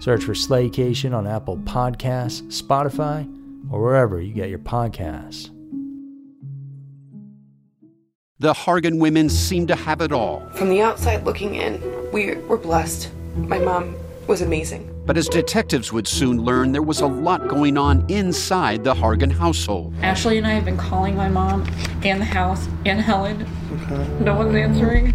Search for Slaycation on Apple Podcasts, Spotify, or wherever you get your podcasts. The Hargan women seem to have it all. From the outside looking in, we were blessed. My mom was amazing. But as detectives would soon learn, there was a lot going on inside the Hargan household. Ashley and I have been calling my mom and the house and Helen. Okay. No one's answering.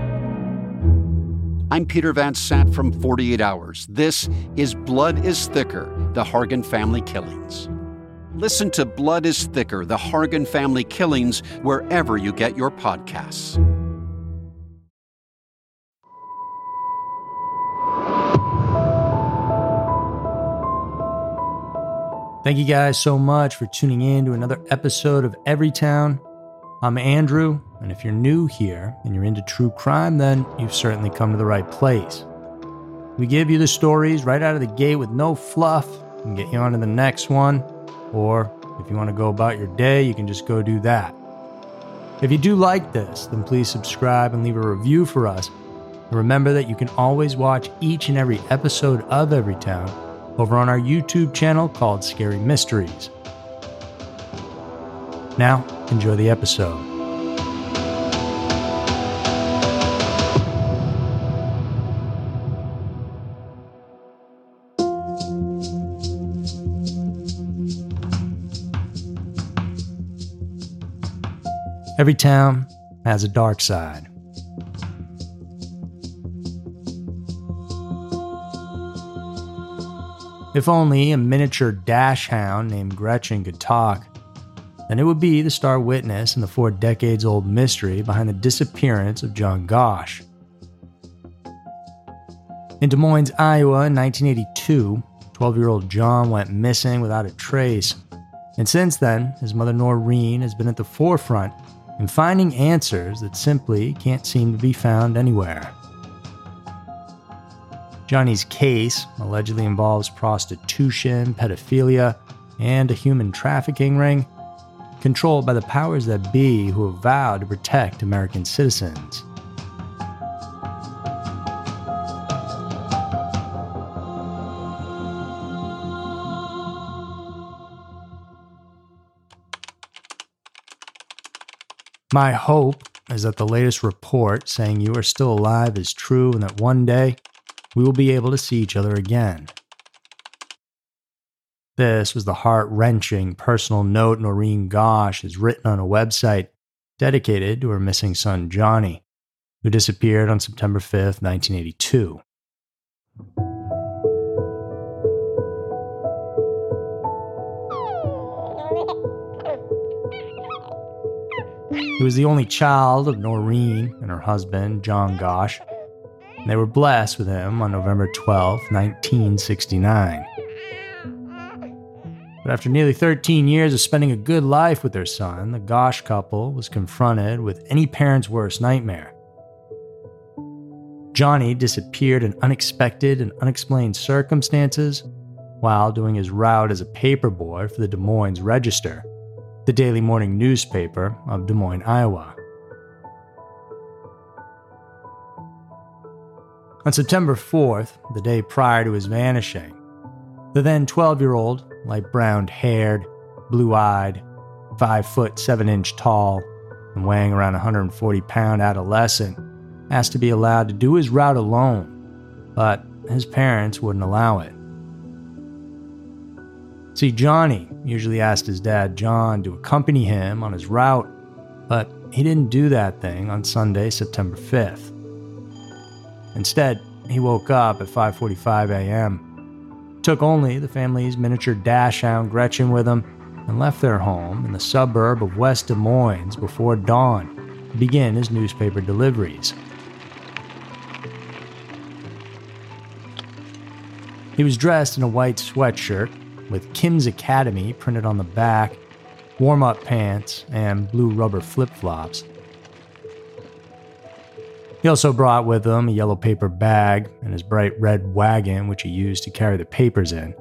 I'm Peter Van Sant from 48 Hours. This is Blood is Thicker The Hargan Family Killings. Listen to Blood is Thicker The Hargan Family Killings wherever you get your podcasts. Thank you guys so much for tuning in to another episode of Everytown. I'm Andrew, and if you're new here and you're into true crime, then you've certainly come to the right place. We give you the stories right out of the gate with no fluff and get you on to the next one. Or if you want to go about your day, you can just go do that. If you do like this, then please subscribe and leave a review for us. And remember that you can always watch each and every episode of Every Town over on our YouTube channel called Scary Mysteries. Now, enjoy the episode. Every town has a dark side. If only a miniature dachshund named Gretchen could talk, then it would be the star witness in the four decades old mystery behind the disappearance of John Gosch. In Des Moines, Iowa in 1982, 12 year old John went missing without a trace. And since then, his mother Noreen has been at the forefront in finding answers that simply can't seem to be found anywhere. Johnny's case allegedly involves prostitution, pedophilia, and a human trafficking ring controlled by the powers that be who have vowed to protect American citizens. My hope is that the latest report saying you are still alive is true and that one day we will be able to see each other again. This was the heart wrenching personal note Noreen Gosch has written on a website dedicated to her missing son Johnny, who disappeared on September 5th, 1982. He was the only child of Noreen and her husband, John Gosch. And they were blessed with him on November 12, 1969. But after nearly 13 years of spending a good life with their son, the Gosch couple was confronted with any parent's worst nightmare. Johnny disappeared in unexpected and unexplained circumstances while doing his route as a paperboy for the Des Moines Register, the daily morning newspaper of Des Moines, Iowa. On September 4th, the day prior to his vanishing, the then 12 year old, light brown haired, blue eyed, 5 foot 7 inch tall, and weighing around 140 pound adolescent asked to be allowed to do his route alone, but his parents wouldn't allow it. See, Johnny usually asked his dad, John, to accompany him on his route, but he didn't do that thing on Sunday, September 5th. Instead, he woke up at 5:45 a.m took only the family's miniature dachshund Gretchen with him and left their home in the suburb of West Des Moines before dawn to begin his newspaper deliveries. He was dressed in a white sweatshirt with Kim's Academy printed on the back, warm up pants, and blue rubber flip flops. He also brought with him a yellow paper bag and his bright red wagon, which he used to carry the papers in.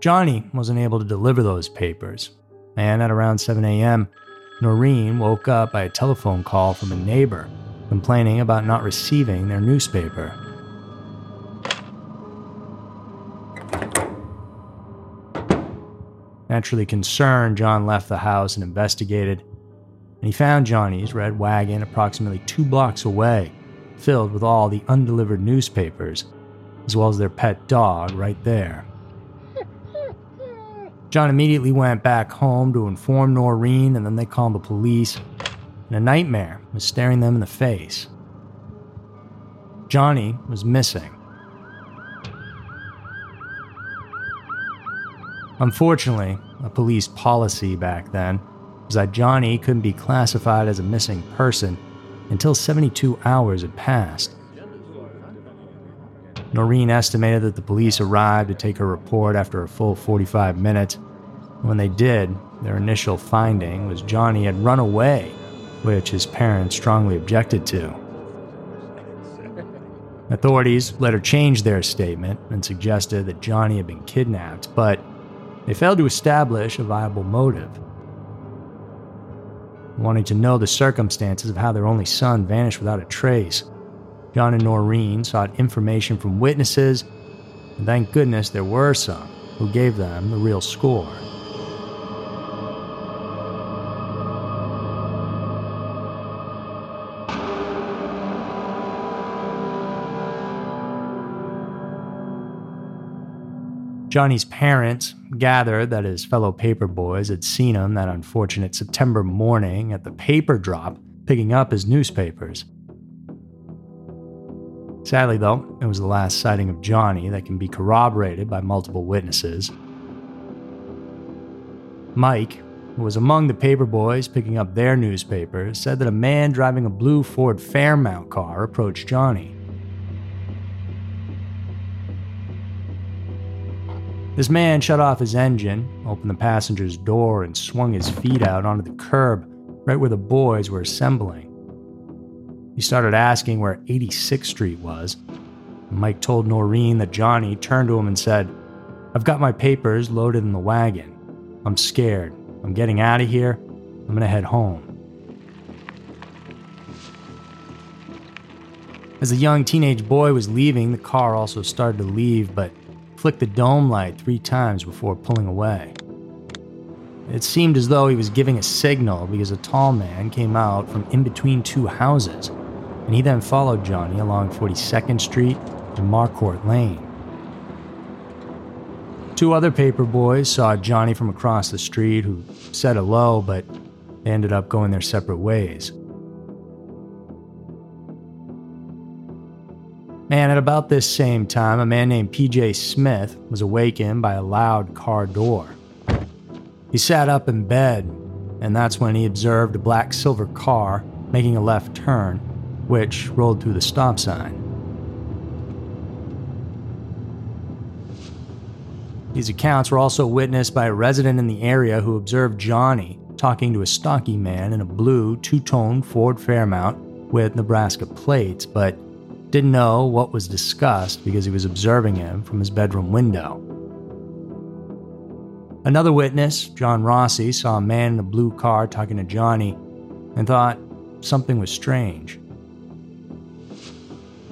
Johnny wasn't able to deliver those papers, and at around 7 a.m., Noreen woke up by a telephone call from a neighbor complaining about not receiving their newspaper. Naturally concerned, John left the house and investigated, and he found Johnny's red wagon approximately two blocks away, filled with all the undelivered newspapers, as well as their pet dog right there. John immediately went back home to inform Noreen, and then they called the police and a nightmare was staring them in the face. Johnny was missing. Unfortunately, a police policy back then was that Johnny couldn't be classified as a missing person until 72 hours had passed. Noreen estimated that the police arrived to take her report after a full 45 minutes. When they did, their initial finding was Johnny had run away which his parents strongly objected to. Authorities later changed their statement and suggested that Johnny had been kidnapped, but they failed to establish a viable motive. Wanting to know the circumstances of how their only son vanished without a trace, John and Noreen sought information from witnesses, and thank goodness there were some who gave them the real score. Johnny's parents gathered that his fellow paper boys had seen him that unfortunate September morning at the paper drop picking up his newspapers. Sadly, though, it was the last sighting of Johnny that can be corroborated by multiple witnesses. Mike, who was among the paper boys picking up their newspapers, said that a man driving a blue Ford Fairmont car approached Johnny. This man shut off his engine, opened the passenger's door, and swung his feet out onto the curb, right where the boys were assembling. He started asking where 86th Street was. Mike told Noreen that Johnny turned to him and said, I've got my papers loaded in the wagon. I'm scared. I'm getting out of here. I'm going to head home. As the young teenage boy was leaving, the car also started to leave, but flicked the dome light three times before pulling away. It seemed as though he was giving a signal because a tall man came out from in between two houses, and he then followed Johnny along 42nd Street to Marcourt Lane. Two other paper boys saw Johnny from across the street who said hello, but they ended up going their separate ways. Man, at about this same time, a man named PJ Smith was awakened by a loud car door. He sat up in bed, and that's when he observed a black silver car making a left turn which rolled through the stop sign. These accounts were also witnessed by a resident in the area who observed Johnny talking to a stocky man in a blue two tone Ford Fairmont with Nebraska plates, but didn't know what was discussed because he was observing him from his bedroom window. Another witness, John Rossi, saw a man in a blue car talking to Johnny and thought something was strange.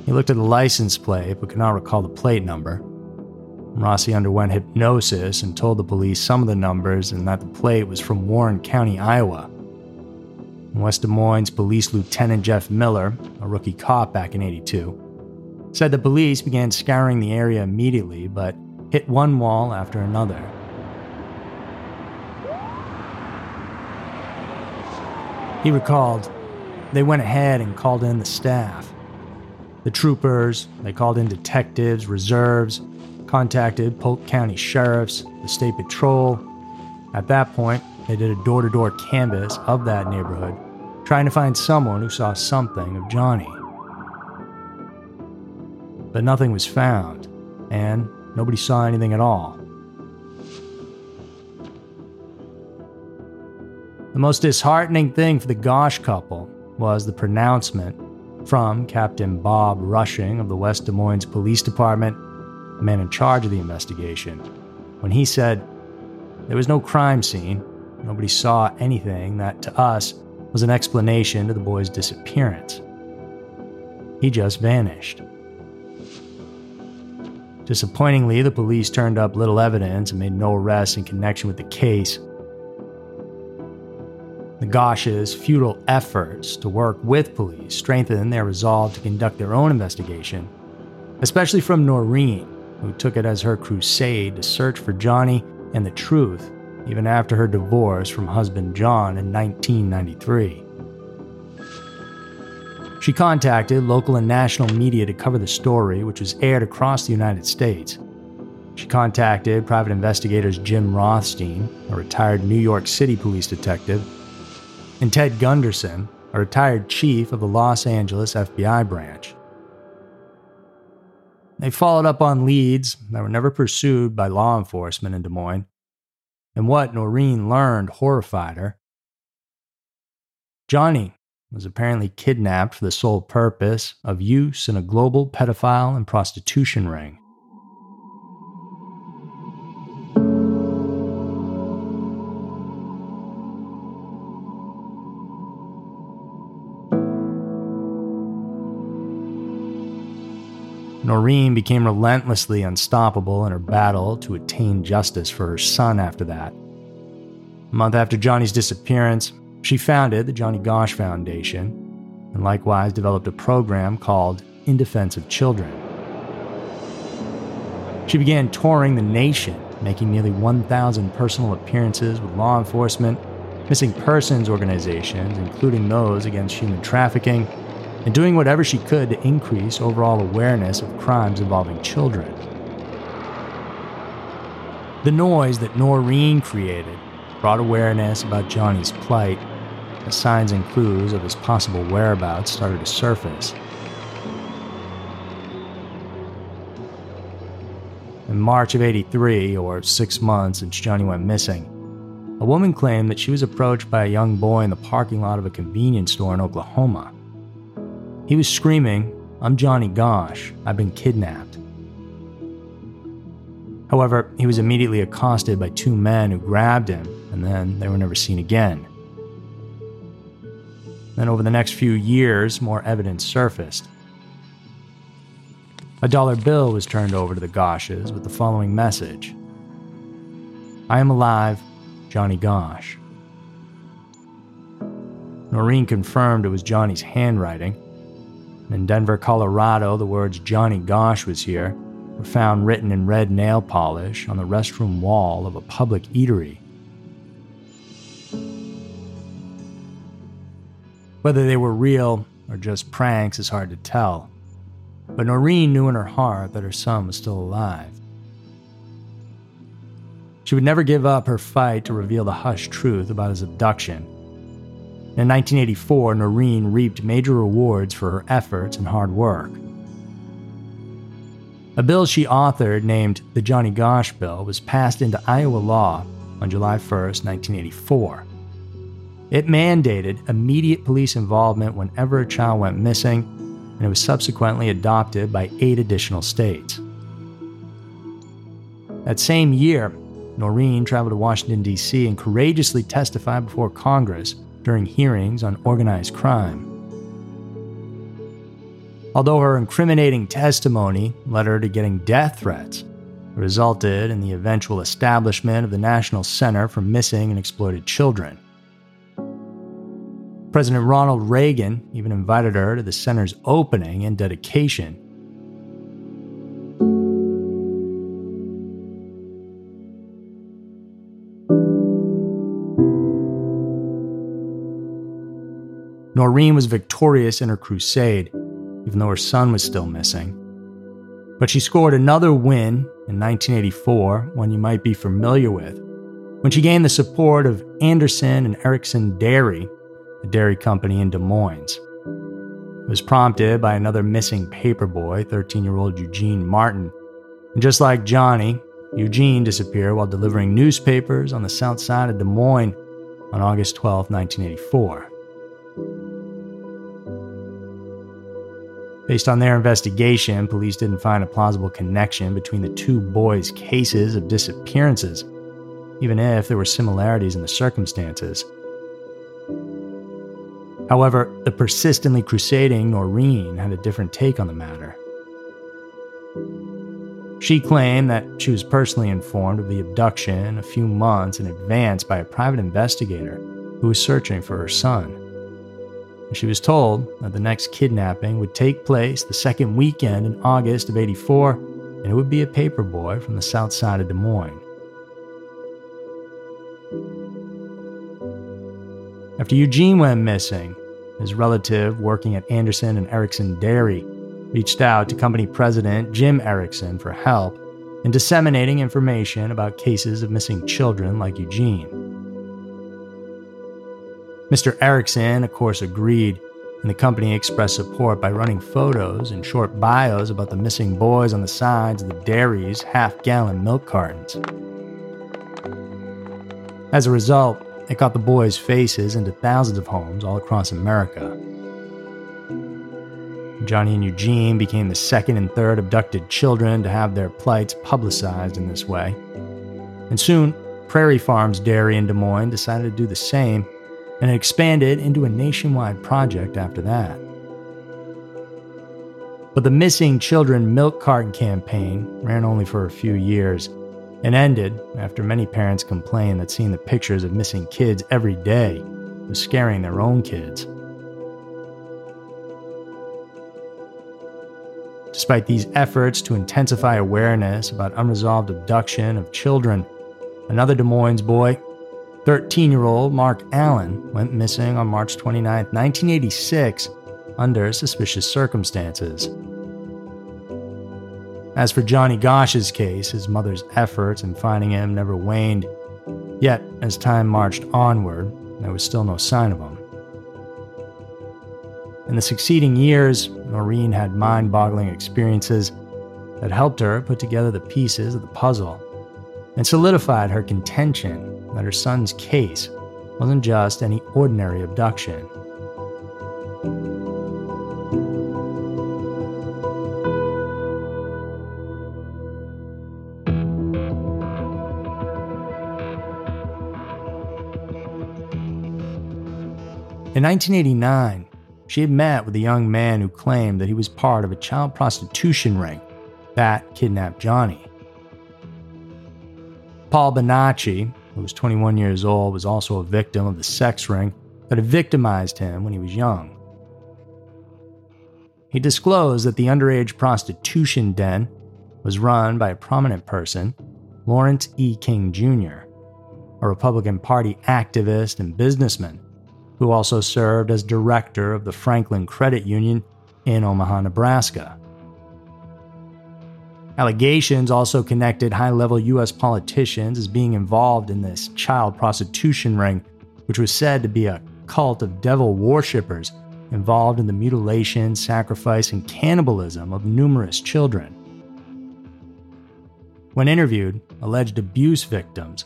He looked at the license plate but could not recall the plate number. Rossi underwent hypnosis and told the police some of the numbers and that the plate was from Warren County, Iowa. West Des Moines Police Lieutenant Jeff Miller, a rookie cop back in 82, said the police began scouring the area immediately but hit one wall after another. He recalled, they went ahead and called in the staff. The troopers, they called in detectives, reserves, contacted Polk County sheriffs, the state patrol. At that point, they did a door to door canvass of that neighborhood, trying to find someone who saw something of Johnny. But nothing was found, and nobody saw anything at all. The most disheartening thing for the Gosch couple was the pronouncement from Captain Bob Rushing of the West Des Moines Police Department the man in charge of the investigation, when he said, There was no crime scene. Nobody saw anything that, to us, was an explanation to the boy's disappearance. He just vanished. Disappointingly, the police turned up little evidence and made no arrests in connection with the case. The Gosch's futile efforts to work with police strengthened their resolve to conduct their own investigation, especially from Noreen, who took it as her crusade to search for Johnny and the truth, even after her divorce from husband John in 1993. She contacted local and national media to cover the story, which was aired across the United States. She contacted private investigators Jim Rothstein, a retired New York City police detective, and Ted Gunderson, a retired chief of the Los Angeles FBI branch. They followed up on leads that were never pursued by law enforcement in Des Moines. And what Noreen learned horrified her. Johnny was apparently kidnapped for the sole purpose of use in a global pedophile and prostitution ring. Noreen became relentlessly unstoppable in her battle to attain justice for her son after that. A month after Johnny's disappearance, she founded the Johnny Gosch Foundation and likewise developed a program called In Defense of Children. She began touring the nation, making nearly 1,000 personal appearances with law enforcement, missing persons organizations, including those against human trafficking, and doing whatever she could to increase overall awareness of crimes involving children. The noise that Noreen created brought awareness about Johnny's plight as signs and clues of his possible whereabouts started to surface. In March of 83, or six months since Johnny went missing, a woman claimed that she was approached by a young boy in the parking lot of a convenience store in Oklahoma. He was screaming, I'm Johnny Gosch, I've been kidnapped. However, he was immediately accosted by two men who grabbed him, and then they were never seen again. Then, over the next few years, more evidence surfaced. A dollar bill was turned over to the Gosches with the following message I am alive, Johnny Gosch. Noreen confirmed it was Johnny's handwriting, in Denver, Colorado, the words Johnny Gosch was here were found written in red nail polish on the restroom wall of a public eatery. Whether they were real or just pranks is hard to tell. but Noreen knew in her heart that her son was still alive. She would never give up her fight to reveal the hushed truth about his abduction. In 1984, Noreen reaped major rewards for her efforts and hard work. A bill she authored named the Johnny Gosch Bill was passed into Iowa law on July 1, 1984. It mandated immediate police involvement whenever a child went missing, and it was subsequently adopted by eight additional states. That same year, Noreen traveled to Washington, D.C. and courageously testified before Congress during hearings on organized crime. Although her incriminating testimony led her to getting death threats, it resulted in the eventual establishment of the National Center for Missing and Exploited Children. President Ronald Reagan even invited her to the center's opening and dedication. Noreen was victorious in her crusade, even though her son was still missing. But she scored another win in 1984, one you might be familiar with, when she gained the support of Anderson and Erickson Dairy, a dairy company in Des Moines. It was prompted by another missing paperboy, 13 year old Eugene Martin. And just like Johnny, Eugene disappeared while delivering newspapers on the south side of Des Moines on August 12, 1984. Based on their investigation, police didn't find a plausible connection between the two boys' cases of disappearances, even if there were similarities in the circumstances. However, the persistently crusading Noreen had a different take on the matter. She claimed that she was personally informed of the abduction a few months in advance by a private investigator who was searching for her son. She was told that the next kidnapping would take place the second weekend in August of 84, and it would be a paperboy from the south side of Des Moines. After Eugene went missing, his relative working at Anderson and Erickson Dairy reached out to company president Jim Erickson for help in disseminating information about cases of missing children like Eugene. Mr. Erickson, of course, agreed, and the company expressed support by running photos and short bios about the missing boys on the sides of the dairy's half gallon milk cartons. As a result, it got the boys' faces into thousands of homes all across America. Johnny and Eugene became the second and third abducted children to have their plights publicized in this way. And soon, Prairie Farms Dairy in Des Moines decided to do the same, and expanded into a nationwide project after that. But the Missing Children Milk Carton campaign ran only for a few years and ended after many parents complained that seeing the pictures of missing kids every day was scaring their own kids. Despite these efforts to intensify awareness about unresolved abduction of children, another Des Moines boy, 13 year old Mark Allen, went missing on March 29, 1986, under suspicious circumstances. As for Johnny Gosch's case, his mother's efforts in finding him never waned. Yet, as time marched onward, there was still no sign of him. In the succeeding years, Noreen had mind boggling experiences that helped her put together the pieces of the puzzle and solidified her contention that her son's case wasn't just any ordinary abduction. In 1989, she had met with a young man who claimed that he was part of a child prostitution ring that kidnapped Johnny. Paul Bonacci, who was 21 years old, was also a victim of the sex ring that had victimized him when he was young. He disclosed that the underage prostitution den was run by a prominent person, Lawrence E. King Jr., a Republican Party activist and businessman who also served as director of the Franklin Credit Union in Omaha, Nebraska. Allegations also connected high level U.S. politicians as being involved in this child prostitution ring, which was said to be a cult of devil worshippers involved in the mutilation, sacrifice, and cannibalism of numerous children. When interviewed, alleged abuse victims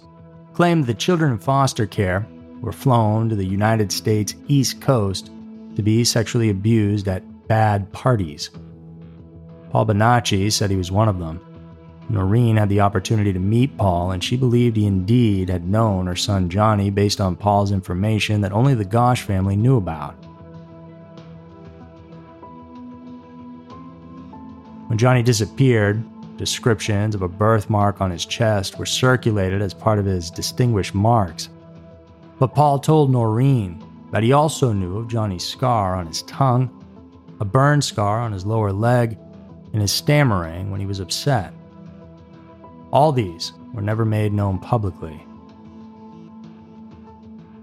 claimed the children in foster care were flown to the United States East Coast to be sexually abused at bad parties. Paul Bonacci said he was one of them. Noreen had the opportunity to meet Paul, and she believed he indeed had known her son Johnny based on Paul's information that only the Gosch family knew about. When Johnny disappeared, descriptions of a birthmark on his chest were circulated as part of his distinguished marks. But Paul told Noreen that he also knew of Johnny's scar on his tongue, a burn scar on his lower leg, and his stammering when he was upset. All these were never made known publicly.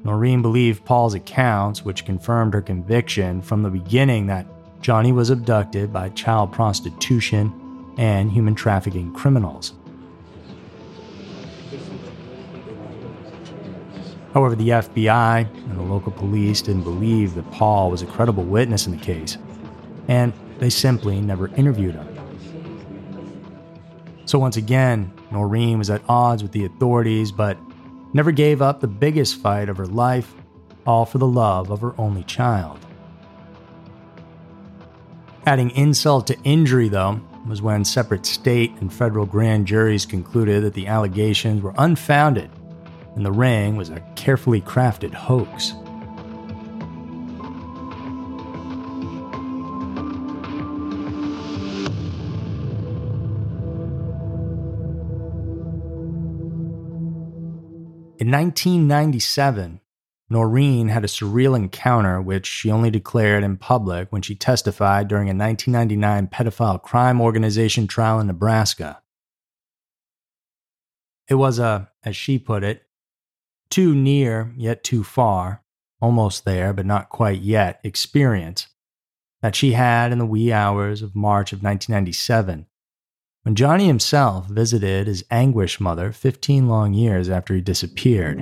Noreen believed Paul's accounts, which confirmed her conviction from the beginning that Johnny was abducted by child prostitution and human trafficking criminals. However, the FBI and the local police didn't believe that Paul was a credible witness in the case, and they simply never interviewed him. So, once again, Noreen was at odds with the authorities, but never gave up the biggest fight of her life, all for the love of her only child. Adding insult to injury, though, was when separate state and federal grand juries concluded that the allegations were unfounded and the ring was a carefully crafted hoax. In 1997, Noreen had a surreal encounter which she only declared in public when she testified during a 1999 pedophile crime organization trial in Nebraska. It was a, as she put it, too near yet too far, almost there but not quite yet experience that she had in the wee hours of March of 1997 when Johnny himself visited his anguished mother 15 long years after he disappeared.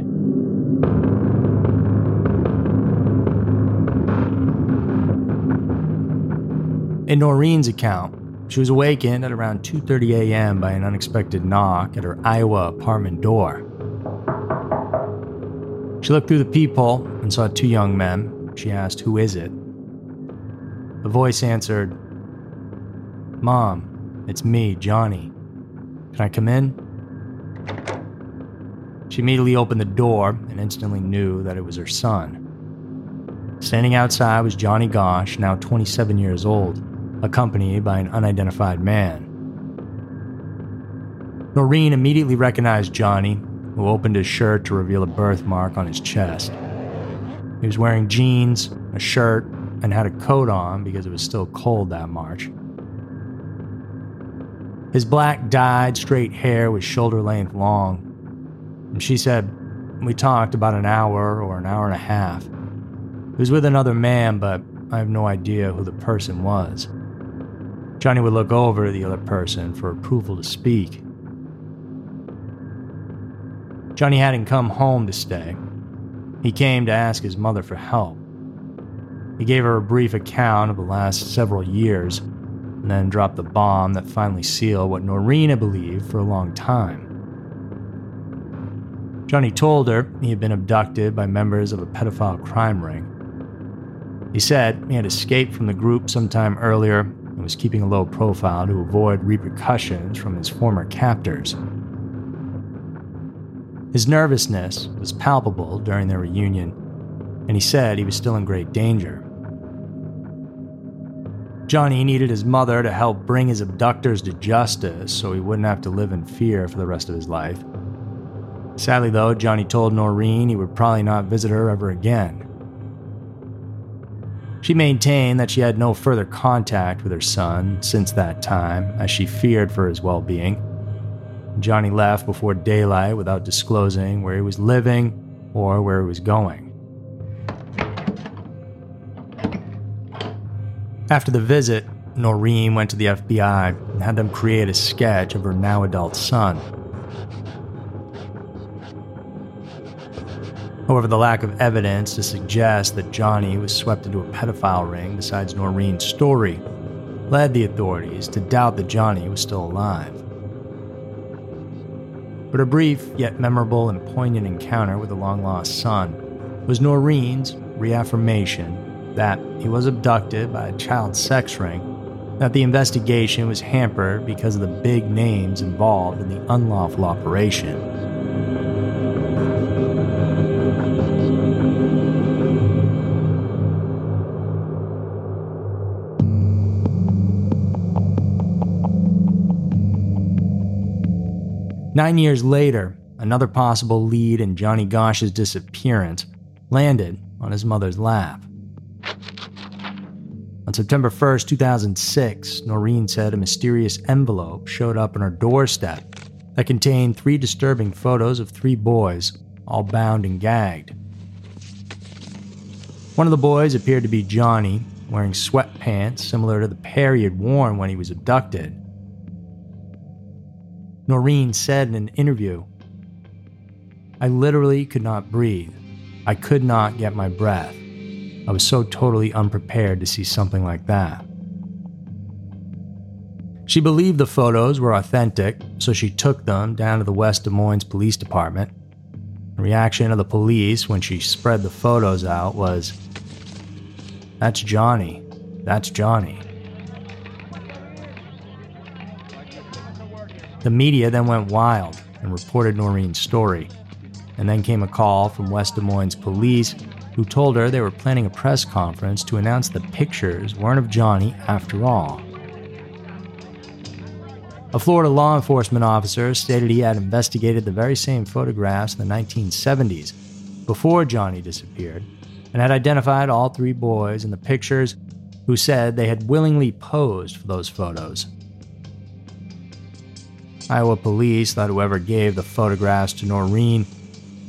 In Noreen's account, she was awakened at around 2:30 a.m. by an unexpected knock at her Iowa apartment door. She looked through the peephole and saw two young men. She asked, "Who is it?" The voice answered, "Mom, it's me, Johnny. Can I come in?" She immediately opened the door and instantly knew that it was her son. Standing outside was Johnny Gosch, now 27 years old accompanied by an unidentified man. Noreen immediately recognized Johnny, who opened his shirt to reveal a birthmark on his chest. He was wearing jeans, a shirt, and had a coat on because it was still cold that March. His black dyed straight hair was shoulder length long, and she said, We talked about an hour or an hour and a half. He was with another man, but I have no idea who the person was. Johnny would look over at the other person for approval to speak. Johnny hadn't come home to stay. He came to ask his mother for help. He gave her a brief account of the last several years, and then dropped the bomb that finally sealed what Noreen had believed for a long time. Johnny told her he had been abducted by members of a pedophile crime ring. He said he had escaped from the group sometime earlier and was keeping a low profile to avoid repercussions from his former captors. His nervousness was palpable during their reunion, and he said he was still in great danger. Johnny needed his mother to help bring his abductors to justice so he wouldn't have to live in fear for the rest of his life. Sadly, though, Johnny told Noreen he would probably not visit her ever again. She maintained that she had no further contact with her son since that time, as she feared for his well being. Johnny left before daylight without disclosing where he was living or where he was going. After the visit, Noreen went to the FBI and had them create a sketch of her now adult son. However, the lack of evidence to suggest that Johnny was swept into a pedophile ring besides Noreen's story led the authorities to doubt that Johnny was still alive. But a brief yet memorable and poignant encounter with a long lost son was Noreen's reaffirmation that he was abducted by a child sex ring, that the investigation was hampered because of the big names involved in the unlawful operation. Nine years later, another possible lead in Johnny Gosch's disappearance landed on his mother's lap. On September 1st, 2006, Noreen said a mysterious envelope showed up on her doorstep that contained three disturbing photos of three boys, all bound and gagged. One of the boys appeared to be Johnny, wearing sweatpants similar to the pair he had worn when he was abducted. Noreen said in an interview, I literally could not breathe. I could not get my breath. I was so totally unprepared to see something like that. She believed the photos were authentic, so she took them down to the West Des Moines Police Department. The reaction of the police when she spread the photos out was, That's Johnny. That's Johnny. The media then went wild and reported Noreen's story. And then came a call from West Des Moines police who told her they were planning a press conference to announce the pictures weren't of Johnny after all. A Florida law enforcement officer stated he had investigated the very same photographs in the 1970s before Johnny disappeared and had identified all three boys in the pictures who said they had willingly posed for those photos. Iowa police thought whoever gave the photographs to Noreen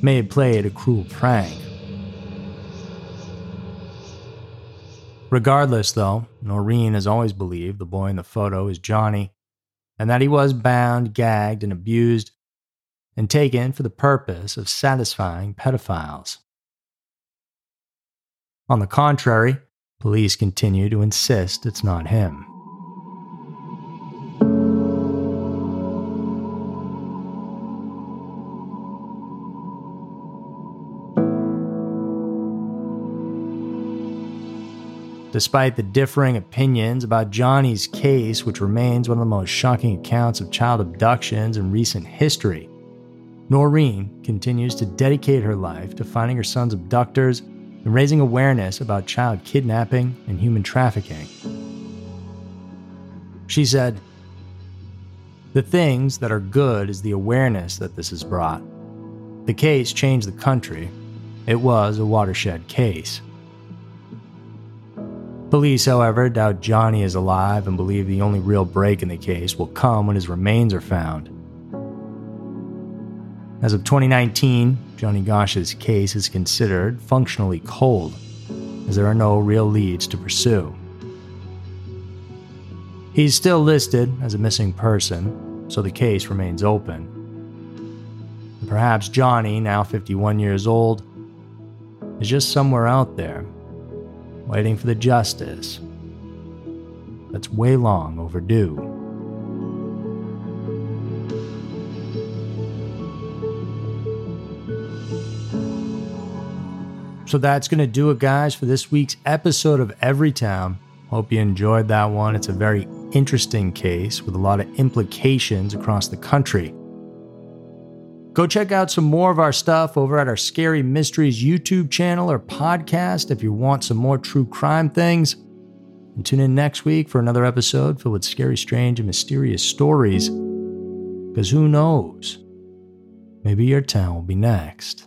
may have played a cruel prank. Regardless, though, Noreen has always believed the boy in the photo is Johnny, and that he was bound, gagged, and abused, and taken for the purpose of satisfying pedophiles. On the contrary, police continue to insist it's not him. Despite the differing opinions about Johnny's case, which remains one of the most shocking accounts of child abductions in recent history, Noreen continues to dedicate her life to finding her son's abductors and raising awareness about child kidnapping and human trafficking. She said, The things that are good is the awareness that this has brought. The case changed the country. It was a watershed case. Police, however, doubt Johnny is alive and believe the only real break in the case will come when his remains are found. As of 2019, Johnny Gosch's case is considered functionally cold, as there are no real leads to pursue. He's still listed as a missing person, so the case remains open. And perhaps Johnny, now 51 years old, is just somewhere out there waiting for the justice that's way long overdue. So that's going to do it, guys, for this week's episode of Everytown. Hope you enjoyed that one. It's a very interesting case with a lot of implications across the country. Go check out some more of our stuff over at our Scary Mysteries YouTube channel or podcast if you want some more true crime things. And tune in next week for another episode filled with scary, strange, and mysterious stories. Because who knows? Maybe your town will be next.